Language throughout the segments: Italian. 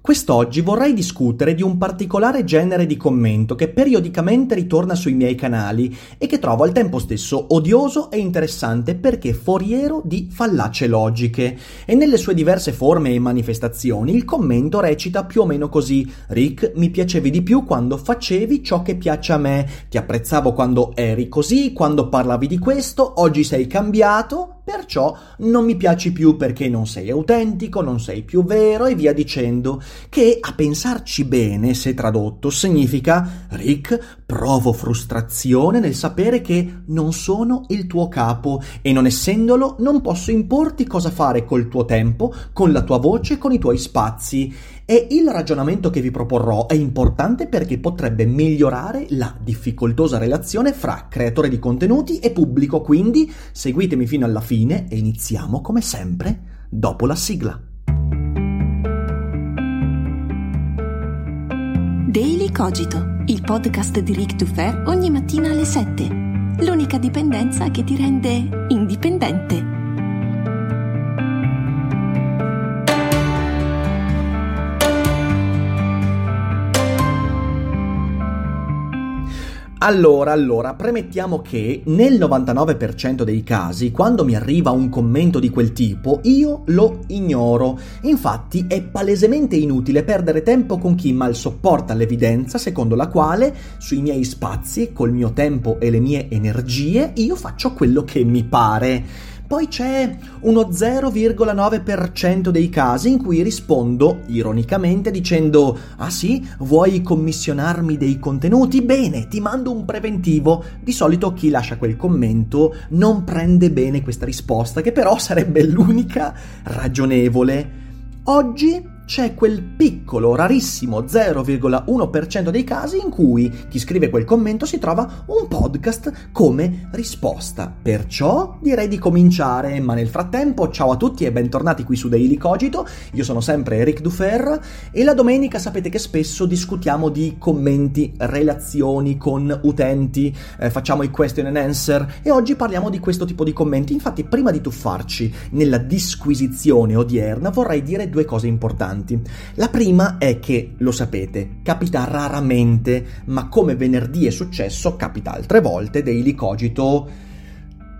Quest'oggi vorrei discutere di un particolare genere di commento che periodicamente ritorna sui miei canali e che trovo al tempo stesso odioso e interessante perché foriero di fallacie logiche. E nelle sue diverse forme e manifestazioni il commento recita più o meno così: Rick, mi piacevi di più quando facevi ciò che piace a me, ti apprezzavo quando eri così, quando parlavi di questo, oggi sei cambiato, perciò non mi piaci più perché non sei autentico, non sei più vero e via dicendo, che a pensarci bene, se tradotto, significa Rick, provo frustrazione nel sapere che non sono il tuo capo e non essendolo non posso importi cosa fare col tuo tempo, con la tua voce, con i tuoi spazi. E il ragionamento che vi proporrò è importante perché potrebbe migliorare la difficoltosa relazione fra creatore di contenuti e pubblico, quindi seguitemi fino alla fine e iniziamo come sempre dopo la sigla. Daily Cogito, il podcast di Rick Dufer ogni mattina alle 7. L'unica dipendenza che ti rende indipendente. Allora, allora, premettiamo che nel 99% dei casi, quando mi arriva un commento di quel tipo, io lo ignoro. Infatti è palesemente inutile perdere tempo con chi mal sopporta l'evidenza secondo la quale, sui miei spazi, col mio tempo e le mie energie, io faccio quello che mi pare. Poi c'è uno 0,9% dei casi in cui rispondo ironicamente dicendo Ah sì, vuoi commissionarmi dei contenuti? Bene, ti mando un preventivo. Di solito chi lascia quel commento non prende bene questa risposta, che però sarebbe l'unica ragionevole. Oggi c'è quel piccolo, rarissimo 0,1% dei casi in cui chi scrive quel commento si trova un podcast come risposta. Perciò direi di cominciare, ma nel frattempo ciao a tutti e bentornati qui su Daily Cogito, io sono sempre Eric Dufer e la domenica sapete che spesso discutiamo di commenti, relazioni con utenti, eh, facciamo i question and answer e oggi parliamo di questo tipo di commenti. Infatti prima di tuffarci nella disquisizione odierna vorrei dire due cose importanti importanti. La prima è che, lo sapete, capita raramente, ma come venerdì è successo, capita altre volte, Daily Cogito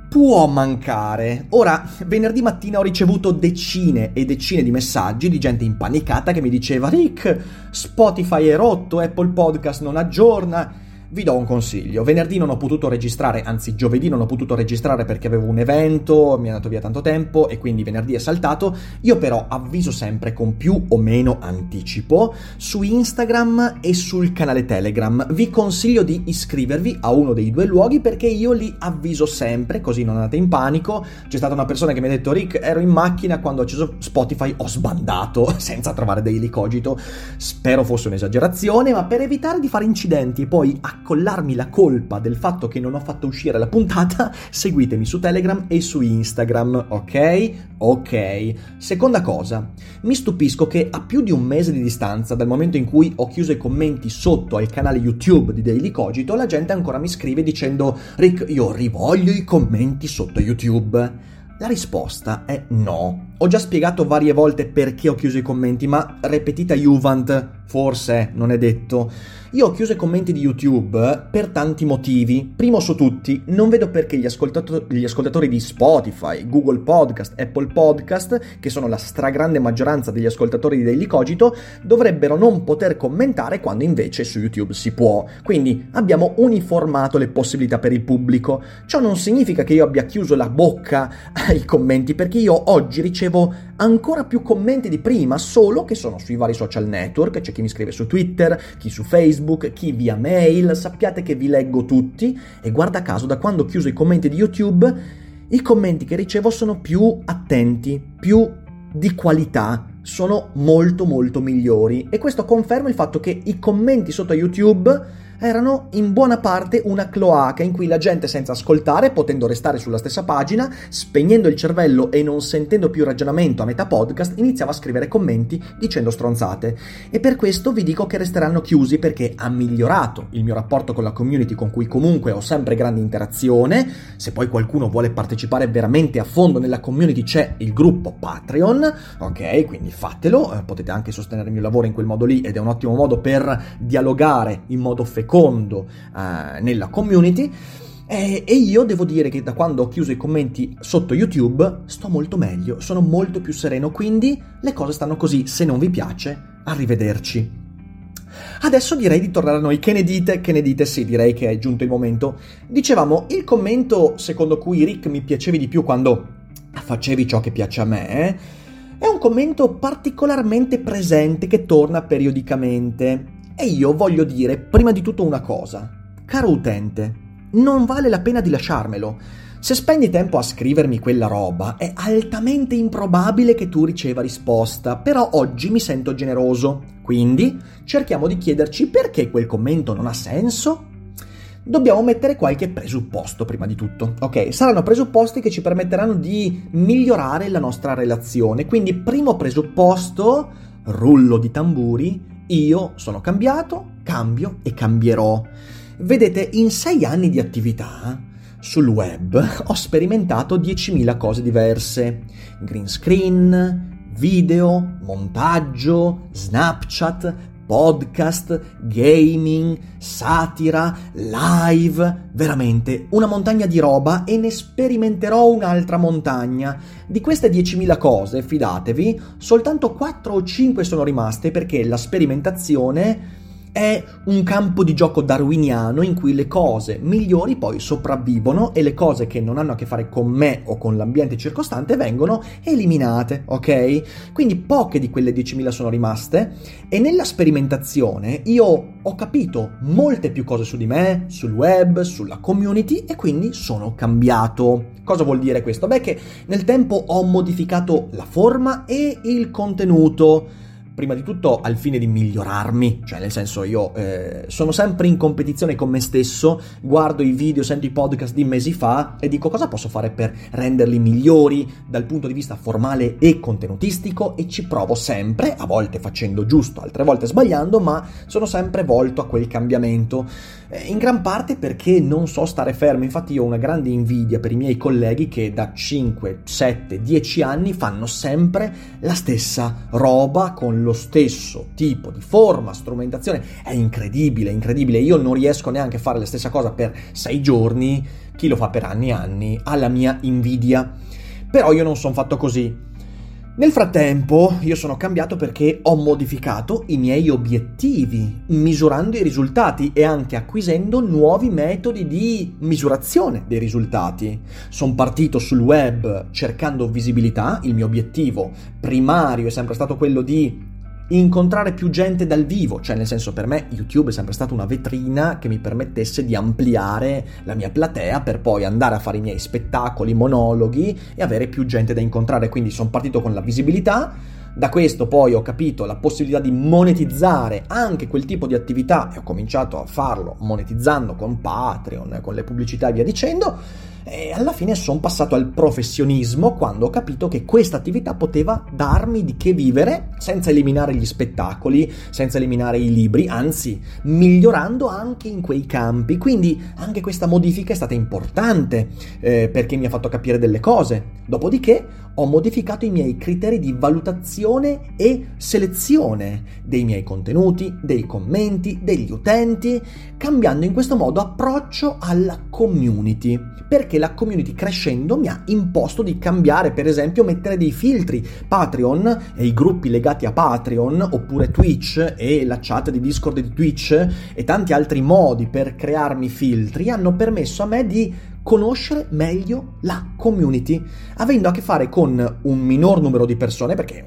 può mancare. Ora, venerdì mattina ho ricevuto decine e decine di messaggi di gente impanicata che mi diceva Rick, Spotify è rotto, Apple Podcast non aggiorna vi do un consiglio. Venerdì non ho potuto registrare, anzi giovedì non ho potuto registrare perché avevo un evento, mi è andato via tanto tempo e quindi venerdì è saltato. Io però avviso sempre con più o meno anticipo su Instagram e sul canale Telegram. Vi consiglio di iscrivervi a uno dei due luoghi perché io li avviso sempre, così non andate in panico. C'è stata una persona che mi ha detto Rick, ero in macchina quando ho acceso Spotify, ho sbandato senza trovare Daily Cogito. Spero fosse un'esagerazione, ma per evitare di fare incidenti e poi a accollarmi la colpa del fatto che non ho fatto uscire la puntata, seguitemi su Telegram e su Instagram, ok? Ok. Seconda cosa, mi stupisco che a più di un mese di distanza dal momento in cui ho chiuso i commenti sotto al canale YouTube di Daily Cogito, la gente ancora mi scrive dicendo Rick, io rivoglio i commenti sotto YouTube. La risposta è no. Ho già spiegato varie volte perché ho chiuso i commenti, ma repetita Juvent, forse, non è detto. Io ho chiuso i commenti di YouTube per tanti motivi. Primo su tutti, non vedo perché gli, ascoltato- gli, ascoltatori di Spotify, Google Podcast, Apple Podcast, che sono la stragrande maggioranza degli ascoltatori di Daily Cogito, dovrebbero non poter commentare quando invece su YouTube si può. Quindi abbiamo uniformato le possibilità per il pubblico. Ciò non significa che io abbia chiuso la bocca ai commenti, perché io oggi ricevo ancora più commenti di prima, solo che sono sui vari social network, c'è chi mi scrive su Twitter, chi su Facebook, chi via mail, sappiate che vi leggo tutti. E guarda caso da quando ho chiuso i commenti di YouTube, i commenti che ricevo sono più attenti, più di qualità, sono molto molto migliori. E questo conferma il fatto che i commenti sotto YouTube erano in buona parte una cloaca in cui la gente senza ascoltare, potendo restare sulla stessa pagina, spegnendo il cervello e non sentendo più ragionamento a metà podcast, iniziava a scrivere commenti dicendo stronzate. E per questo vi dico che resteranno chiusi perché ha migliorato il mio rapporto con la community con cui comunque ho sempre grande interazione. Se poi qualcuno vuole partecipare veramente a fondo nella community c'è il gruppo Patreon, ok? Quindi fatelo, eh, potete anche sostenere il mio lavoro in quel modo lì ed è un ottimo modo per dialogare in modo fecondo secondo eh, nella community. E, e io devo dire che da quando ho chiuso i commenti sotto YouTube sto molto meglio, sono molto più sereno, quindi le cose stanno così. Se non vi piace, arrivederci. Adesso direi di tornare a noi. Che ne dite? Che ne dite? Sì, direi che è giunto il momento. Dicevamo, il commento secondo cui Rick mi piacevi di più quando facevi ciò che piace a me eh, è un commento particolarmente presente che torna periodicamente. E io voglio dire prima di tutto una cosa. Caro utente, non vale la pena di lasciarmelo. Se spendi tempo a scrivermi quella roba, è altamente improbabile che tu riceva risposta, però oggi mi sento generoso. Quindi cerchiamo di chiederci perché quel commento non ha senso? Dobbiamo mettere qualche presupposto prima di tutto, ok? Saranno presupposti che ci permetteranno di migliorare la nostra relazione. Quindi, primo presupposto, rullo di tamburi, io sono cambiato, cambio e cambierò. Vedete, in sei anni di attività sul web ho sperimentato 10.000 cose diverse. Green screen, video, montaggio, Snapchat, podcast, gaming, satira, live, veramente una montagna di roba e ne sperimenterò un'altra montagna. Di queste 10.000 cose, fidatevi, soltanto 4 o 5 sono rimaste perché la sperimentazione è un campo di gioco darwiniano in cui le cose migliori poi sopravvivono e le cose che non hanno a che fare con me o con l'ambiente circostante vengono eliminate, ok? Quindi poche di quelle 10.000 sono rimaste e nella sperimentazione io ho capito molte più cose su di me, sul web, sulla community e quindi sono cambiato. Cosa vuol dire questo? Beh che nel tempo ho modificato la forma e il contenuto prima di tutto al fine di migliorarmi, cioè nel senso io eh, sono sempre in competizione con me stesso, guardo i video, sento i podcast di mesi fa e dico cosa posso fare per renderli migliori dal punto di vista formale e contenutistico? E ci provo sempre, a volte facendo giusto, altre volte sbagliando, ma sono sempre volto a quel cambiamento. Eh, in gran parte perché non so stare fermo, infatti io ho una grande invidia per i miei colleghi che da 5, 7, 10 anni fanno sempre la stessa roba con lo stesso tipo di forma, strumentazione. È incredibile, incredibile. Io non riesco neanche a fare la stessa cosa per 6 giorni. Chi lo fa per anni e anni ha la mia invidia. Però io non sono fatto così. Nel frattempo io sono cambiato perché ho modificato i miei obiettivi, misurando i risultati e anche acquisendo nuovi metodi di misurazione dei risultati. Sono partito sul web cercando visibilità, il mio obiettivo primario è sempre stato quello di incontrare più gente dal vivo, cioè nel senso per me YouTube è sempre stata una vetrina che mi permettesse di ampliare la mia platea per poi andare a fare i miei spettacoli, monologhi e avere più gente da incontrare, quindi sono partito con la visibilità, da questo poi ho capito la possibilità di monetizzare anche quel tipo di attività e ho cominciato a farlo monetizzando con Patreon, con le pubblicità e via dicendo e alla fine sono passato al professionismo quando ho capito che questa attività poteva darmi di che vivere senza eliminare gli spettacoli, senza eliminare i libri, anzi migliorando anche in quei campi. Quindi anche questa modifica è stata importante eh, perché mi ha fatto capire delle cose. Dopodiché ho modificato i miei criteri di valutazione e selezione dei miei contenuti, dei commenti, degli utenti, cambiando in questo modo approccio alla community. Perché la community crescendo mi ha imposto di cambiare, per esempio mettere dei filtri. Patreon e i gruppi legati a Patreon, oppure Twitch e la chat di Discord di Twitch e tanti altri modi per crearmi filtri hanno permesso a me di conoscere meglio la community, avendo a che fare con un minor numero di persone, perché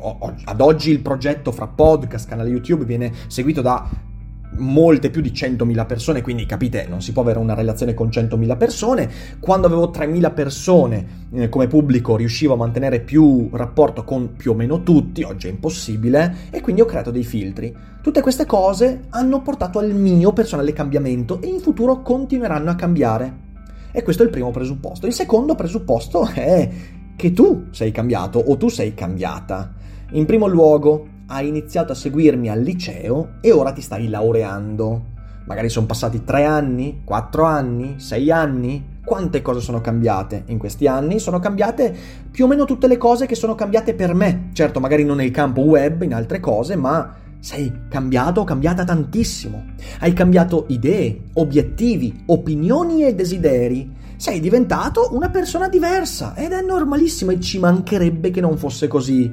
ad oggi il progetto fra podcast, canale YouTube viene seguito da molte più di 100.000 persone, quindi capite, non si può avere una relazione con 100.000 persone. Quando avevo 3.000 persone eh, come pubblico riuscivo a mantenere più rapporto con più o meno tutti, oggi è impossibile, e quindi ho creato dei filtri. Tutte queste cose hanno portato al mio personale cambiamento e in futuro continueranno a cambiare. E questo è il primo presupposto. Il secondo presupposto è che tu sei cambiato o tu sei cambiata. In primo luogo, hai iniziato a seguirmi al liceo e ora ti stai laureando. Magari sono passati tre anni, quattro anni, sei anni. Quante cose sono cambiate in questi anni? Sono cambiate più o meno tutte le cose che sono cambiate per me. Certo, magari non nel campo web, in altre cose, ma sei cambiato o cambiata tantissimo. Hai cambiato idee, obiettivi, opinioni e desideri. Sei diventato una persona diversa ed è normalissimo e ci mancherebbe che non fosse così.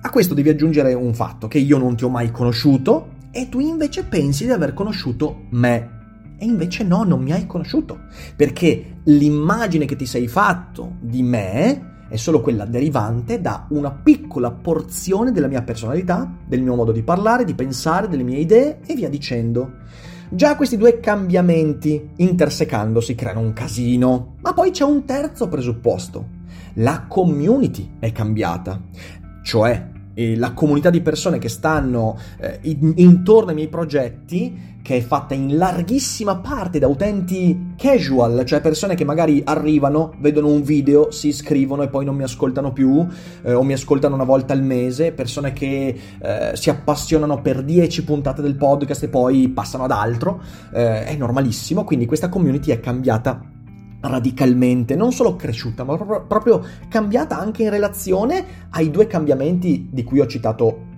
A questo devi aggiungere un fatto, che io non ti ho mai conosciuto e tu invece pensi di aver conosciuto me. E invece no, non mi hai conosciuto, perché l'immagine che ti sei fatto di me è solo quella derivante da una piccola porzione della mia personalità, del mio modo di parlare, di pensare, delle mie idee e via dicendo. Già questi due cambiamenti intersecandosi creano un casino, ma poi c'è un terzo presupposto. La community è cambiata, cioè eh, la comunità di persone che stanno eh, intorno ai miei progetti che è fatta in larghissima parte da utenti casual, cioè persone che magari arrivano, vedono un video, si iscrivono e poi non mi ascoltano più eh, o mi ascoltano una volta al mese, persone che eh, si appassionano per 10 puntate del podcast e poi passano ad altro, eh, è normalissimo, quindi questa community è cambiata radicalmente, non solo cresciuta, ma proprio, proprio cambiata anche in relazione ai due cambiamenti di cui ho citato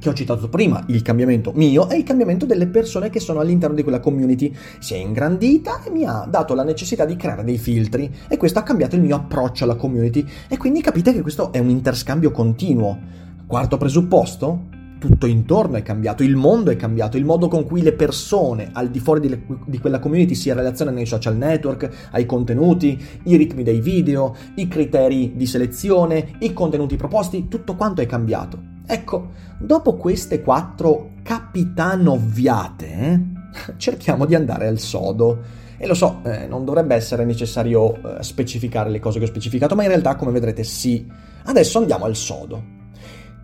che ho citato prima, il cambiamento mio e il cambiamento delle persone che sono all'interno di quella community. Si è ingrandita e mi ha dato la necessità di creare dei filtri e questo ha cambiato il mio approccio alla community e quindi capite che questo è un interscambio continuo. Quarto presupposto? Tutto intorno è cambiato, il mondo è cambiato, il modo con cui le persone al di fuori di, di quella community si relazionano ai social network, ai contenuti, i ritmi dei video, i criteri di selezione, i contenuti proposti, tutto quanto è cambiato. Ecco, dopo queste quattro capitanovviate, eh, cerchiamo di andare al sodo. E lo so, eh, non dovrebbe essere necessario eh, specificare le cose che ho specificato, ma in realtà, come vedrete, sì. Adesso andiamo al sodo.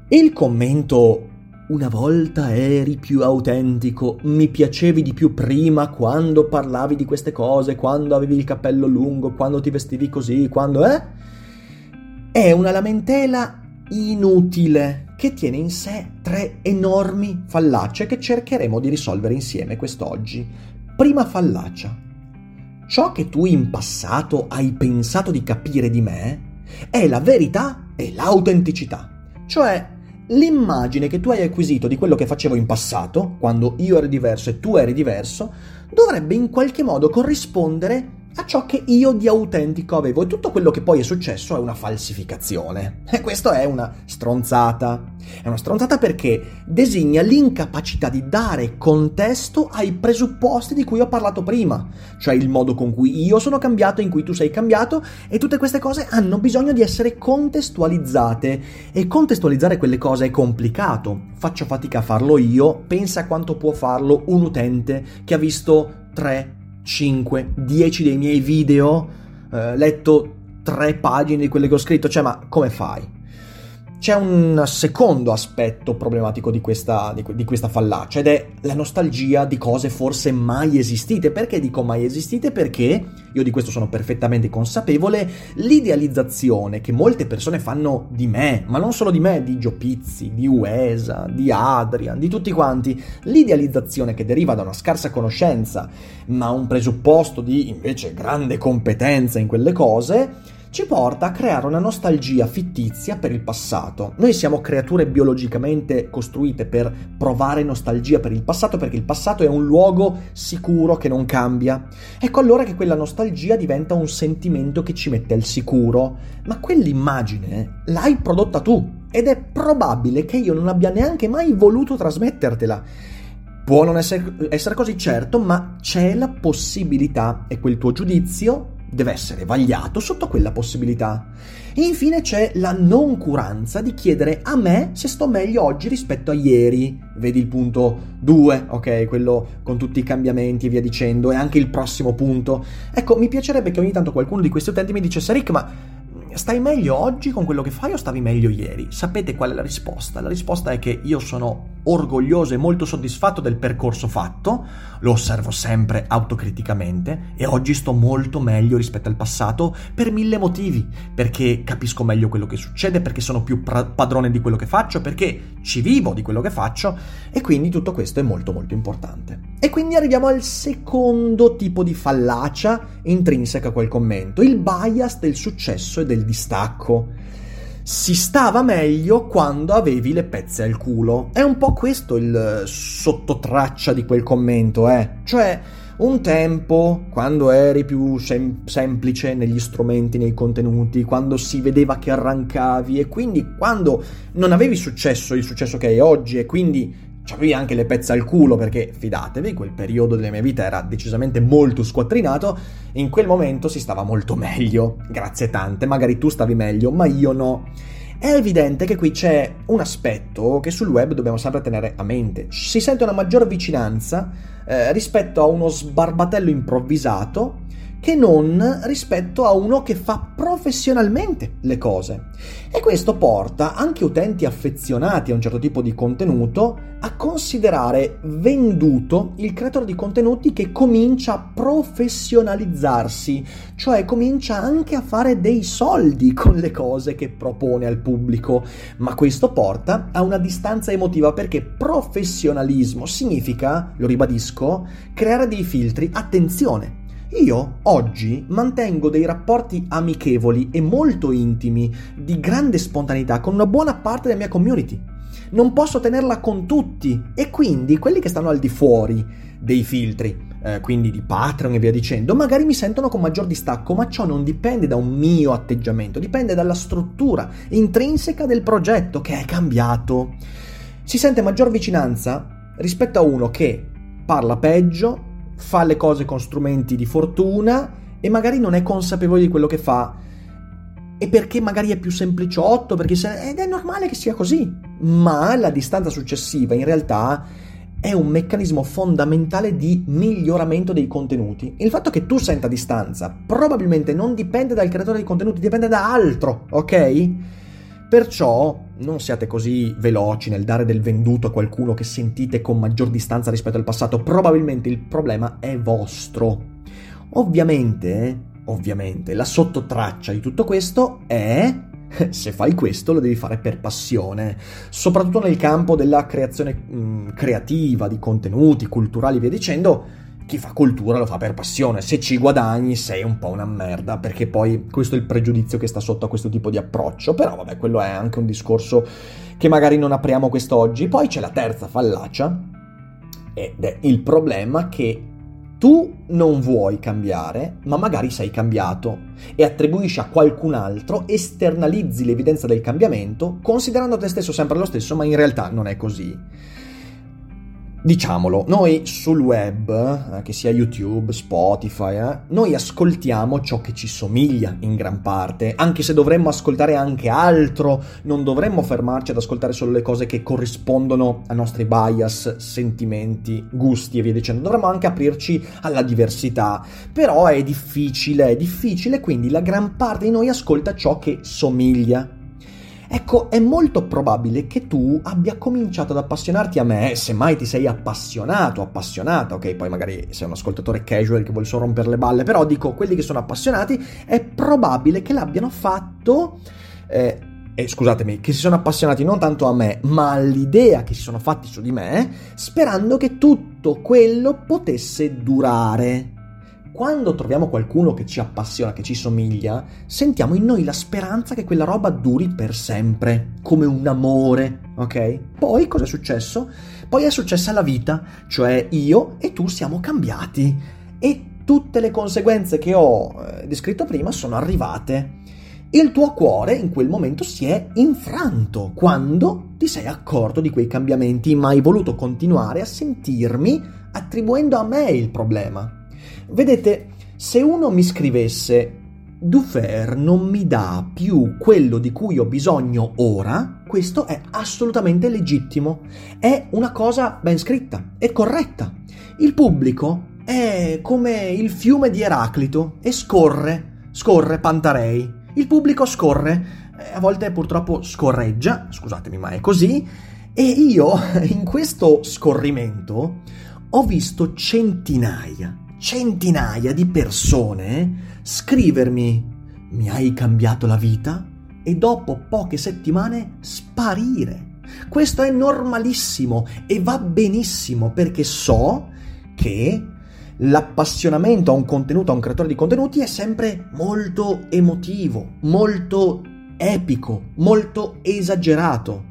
Il commento una volta eri più autentico, mi piacevi di più prima quando parlavi di queste cose, quando avevi il cappello lungo, quando ti vestivi così, quando... eh? È una lamentela inutile che tiene in sé tre enormi fallacce che cercheremo di risolvere insieme quest'oggi. Prima fallacia. Ciò che tu in passato hai pensato di capire di me è la verità e l'autenticità. Cioè, l'immagine che tu hai acquisito di quello che facevo in passato, quando io ero diverso e tu eri diverso, dovrebbe in qualche modo corrispondere a ciò che io di autentico avevo e tutto quello che poi è successo è una falsificazione. E questo è una stronzata. È una stronzata perché designa l'incapacità di dare contesto ai presupposti di cui ho parlato prima, cioè il modo con cui io sono cambiato, in cui tu sei cambiato e tutte queste cose hanno bisogno di essere contestualizzate e contestualizzare quelle cose è complicato. Faccio fatica a farlo io, pensa a quanto può farlo un utente che ha visto 3 5, 10 dei miei video, eh, letto 3 pagine di quelle che ho scritto, cioè ma come fai? C'è un secondo aspetto problematico di questa, di, di questa, fallacia ed è la nostalgia di cose forse mai esistite. Perché dico mai esistite? Perché, io di questo sono perfettamente consapevole, l'idealizzazione che molte persone fanno di me, ma non solo di me, di Gio Pizzi, di Uesa, di Adrian, di tutti quanti, l'idealizzazione che deriva da una scarsa conoscenza, ma un presupposto di invece grande competenza in quelle cose, ci porta a creare una nostalgia fittizia per il passato. Noi siamo creature biologicamente costruite per provare nostalgia per il passato perché il passato è un luogo sicuro che non cambia. Ecco allora che quella nostalgia diventa un sentimento che ci mette al sicuro, ma quell'immagine l'hai prodotta tu ed è probabile che io non abbia neanche mai voluto trasmettertela. Può non essere, essere così certo, ma c'è la possibilità, e quel tuo giudizio, deve essere vagliato sotto quella possibilità. Infine c'è la noncuranza di chiedere a me se sto meglio oggi rispetto a ieri. Vedi il punto 2, ok? Quello con tutti i cambiamenti e via dicendo, e anche il prossimo punto. Ecco, mi piacerebbe che ogni tanto qualcuno di questi utenti mi dicesse Rick, ma stai meglio oggi con quello che fai o stavi meglio ieri? Sapete qual è la risposta? La risposta è che io sono orgoglioso e molto soddisfatto del percorso fatto, lo osservo sempre autocriticamente e oggi sto molto meglio rispetto al passato per mille motivi, perché capisco meglio quello che succede, perché sono più padrone di quello che faccio, perché ci vivo di quello che faccio e quindi tutto questo è molto molto importante. E quindi arriviamo al secondo tipo di fallacia intrinseca a quel commento, il bias del successo e del distacco si stava meglio quando avevi le pezze al culo. È un po' questo il sottotraccia di quel commento, eh. Cioè, un tempo, quando eri più sem- semplice negli strumenti, nei contenuti, quando si vedeva che arrancavi e quindi quando non avevi successo, il successo che hai oggi e quindi avevi anche le pezze al culo perché fidatevi, quel periodo della mia vita era decisamente molto squattrinato, in quel momento si stava molto meglio, grazie tante, magari tu stavi meglio, ma io no. È evidente che qui c'è un aspetto che sul web dobbiamo sempre tenere a mente. Si sente una maggior vicinanza eh, rispetto a uno sbarbatello improvvisato che non rispetto a uno che fa professionalmente le cose. E questo porta anche utenti affezionati a un certo tipo di contenuto a considerare venduto il creatore di contenuti che comincia a professionalizzarsi, cioè comincia anche a fare dei soldi con le cose che propone al pubblico, ma questo porta a una distanza emotiva perché professionalismo significa, lo ribadisco, creare dei filtri, attenzione io oggi mantengo dei rapporti amichevoli e molto intimi, di grande spontaneità, con una buona parte della mia community. Non posso tenerla con tutti e quindi quelli che stanno al di fuori dei filtri, eh, quindi di Patreon e via dicendo, magari mi sentono con maggior distacco, ma ciò non dipende da un mio atteggiamento, dipende dalla struttura intrinseca del progetto che è cambiato. Si sente maggior vicinanza rispetto a uno che parla peggio, fa le cose con strumenti di fortuna e magari non è consapevole di quello che fa. E perché magari è più sempliciotto, perché se... ed è normale che sia così. Ma la distanza successiva in realtà è un meccanismo fondamentale di miglioramento dei contenuti. Il fatto che tu senta distanza probabilmente non dipende dal creatore dei contenuti, dipende da altro, ok? Perciò non siate così veloci nel dare del venduto a qualcuno che sentite con maggior distanza rispetto al passato, probabilmente il problema è vostro. Ovviamente, ovviamente, la sottotraccia di tutto questo è se fai questo lo devi fare per passione, soprattutto nel campo della creazione mh, mm, creativa, di contenuti culturali e via dicendo chi fa cultura lo fa per passione, se ci guadagni sei un po' una merda, perché poi questo è il pregiudizio che sta sotto a questo tipo di approccio, però vabbè, quello è anche un discorso che magari non apriamo quest'oggi. Poi c'è la terza fallacia, ed è il problema che tu non vuoi cambiare, ma magari sei cambiato e attribuisci a qualcun altro, esternalizzi l'evidenza del cambiamento, considerando te stesso sempre lo stesso, ma in realtà non è così. Diciamolo, noi sul web, eh, che sia YouTube, Spotify, eh, noi ascoltiamo ciò che ci somiglia in gran parte, anche se dovremmo ascoltare anche altro, non dovremmo fermarci ad ascoltare solo le cose che corrispondono ai nostri bias, sentimenti, gusti e via dicendo, dovremmo anche aprirci alla diversità, però è difficile, è difficile, quindi la gran parte di noi ascolta ciò che somiglia Ecco, è molto probabile che tu abbia cominciato ad appassionarti a me, se mai ti sei appassionato, appassionata, ok, poi magari sei un ascoltatore casual che vuole solo rompere le balle, però dico, quelli che sono appassionati, è probabile che l'abbiano fatto... Eh, eh, scusatemi, che si sono appassionati non tanto a me, ma all'idea che si sono fatti su di me, sperando che tutto quello potesse durare quando troviamo qualcuno che ci appassiona, che ci somiglia, sentiamo in noi la speranza che quella roba duri per sempre, come un amore, ok? Poi cosa è successo? Poi è successa la vita, cioè io e tu siamo cambiati e tutte le conseguenze che ho eh, descritto prima sono arrivate. Il tuo cuore in quel momento si è infranto quando ti sei accorto di quei cambiamenti, ma hai voluto continuare a sentirmi attribuendo a me il problema. Vedete, Se uno mi scrivesse Dufer non mi dà più quello di cui ho bisogno ora, questo è assolutamente legittimo. È una cosa ben scritta, è corretta. Il pubblico è come il fiume di Eraclito e scorre, scorre Pantarei. Il pubblico scorre, a volte purtroppo scorreggia, scusatemi ma è così, e io in questo scorrimento ho visto centinaia, centinaia di persone scrivermi mi hai cambiato la vita e dopo poche settimane sparire. Questo è normalissimo e va benissimo perché so che l'appassionamento a un contenuto, a un creatore di contenuti è sempre molto emotivo, molto epico, molto esagerato.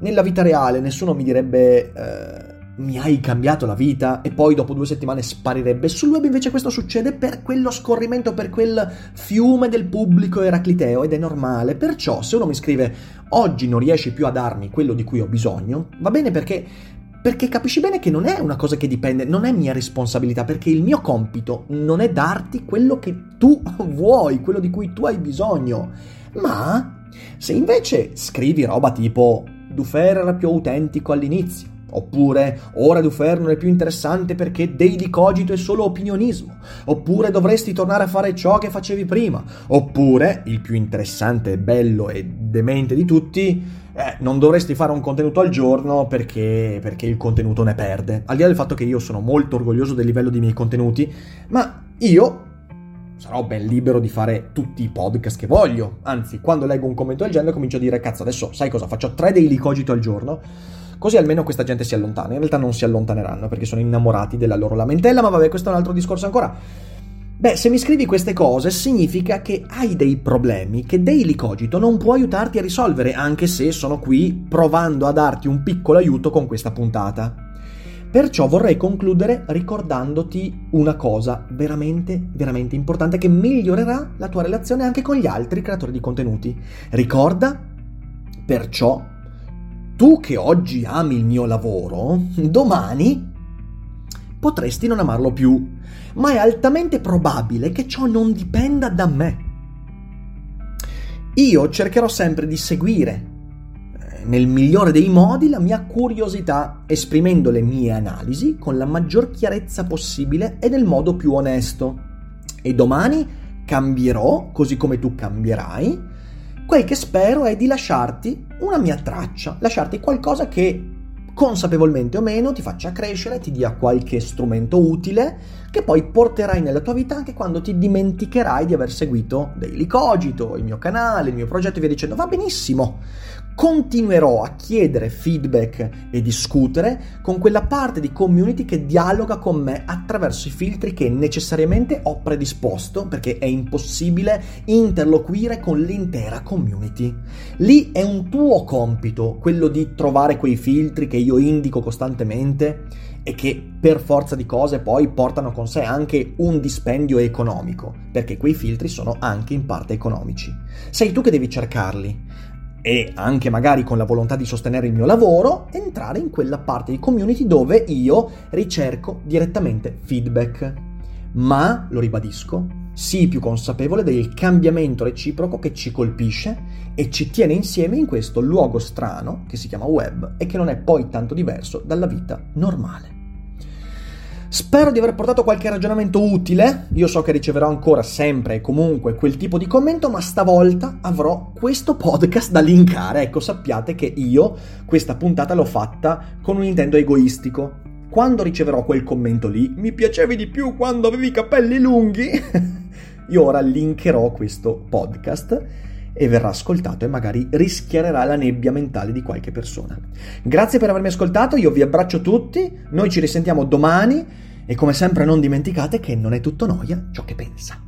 Nella vita reale nessuno mi direbbe eh, mi hai cambiato la vita e poi dopo due settimane sparirebbe. Sul web invece questo succede per quello scorrimento, per quel fiume del pubblico eracliteo ed è normale. Perciò se uno mi scrive oggi non riesci più a darmi quello di cui ho bisogno, va bene perché perché capisci bene che non è una cosa che dipende, non è mia responsabilità, perché il mio compito non è darti quello che tu vuoi, quello di cui tu hai bisogno. Ma se invece scrivi roba tipo Dufer era più autentico all'inizio, Oppure ora Dufer non è più interessante perché Daily Cogito è solo opinionismo. Oppure dovresti tornare a fare ciò che facevi prima. Oppure, il più interessante, bello e demente di tutti, eh, non dovresti fare un contenuto al giorno perché, perché il contenuto ne perde. Al di là del fatto che io sono molto orgoglioso del livello dei miei contenuti, ma io sarò ben libero di fare tutti i podcast che voglio. Anzi, quando leggo un commento del genere comincio a dire cazzo, adesso sai cosa? Faccio tre daily cogito al giorno Così almeno questa gente si allontana. In realtà non si allontaneranno perché sono innamorati della loro lamentela, ma vabbè, questo è un altro discorso ancora. Beh, se mi scrivi queste cose significa che hai dei problemi che Daily Cogito non può aiutarti a risolvere, anche se sono qui provando a darti un piccolo aiuto con questa puntata. Perciò vorrei concludere ricordandoti una cosa veramente, veramente importante che migliorerà la tua relazione anche con gli altri creatori di contenuti. Ricorda, perciò, tu che oggi ami il mio lavoro, domani potresti non amarlo più, ma è altamente probabile che ciò non dipenda da me. Io cercherò sempre di seguire, eh, nel migliore dei modi, la mia curiosità, esprimendo le mie analisi con la maggior chiarezza possibile e nel modo più onesto. E domani cambierò, così come tu cambierai, Quel che spero è di lasciarti una mia traccia, lasciarti qualcosa che consapevolmente o meno ti faccia crescere, ti dia qualche strumento utile che poi porterai nella tua vita anche quando ti dimenticherai di aver seguito Daily Cogito, il mio canale, il mio progetto e via dicendo. Va benissimo continuerò a chiedere feedback e discutere con quella parte di community che dialoga con me attraverso i filtri che necessariamente ho predisposto perché è impossibile interloquire con l'intera community. Lì è un tuo compito quello di trovare quei filtri che io indico costantemente e che per forza di cose poi portano con sé anche un dispendio economico, perché quei filtri sono anche in parte economici. Sei tu che devi cercarli e anche magari con la volontà di sostenere il mio lavoro, entrare in quella parte di community dove io ricerco direttamente feedback. Ma, lo ribadisco, sii più consapevole del cambiamento reciproco che ci colpisce e ci tiene insieme in questo luogo strano che si chiama web e che non è poi tanto diverso dalla vita normale. Spero di aver portato qualche ragionamento utile. Io so che riceverò ancora sempre e comunque quel tipo di commento, ma stavolta avrò questo podcast da linkare. Ecco, sappiate che io questa puntata l'ho fatta con un intento egoistico. Quando riceverò quel commento lì, mi piacevi di più quando avevi i capelli lunghi. io ora linkerò questo podcast e verrà ascoltato e magari rischiarerà la nebbia mentale di qualche persona. Grazie per avermi ascoltato, io vi abbraccio tutti, noi ci risentiamo domani e come sempre non dimenticate che non è tutto noia ciò che pensa.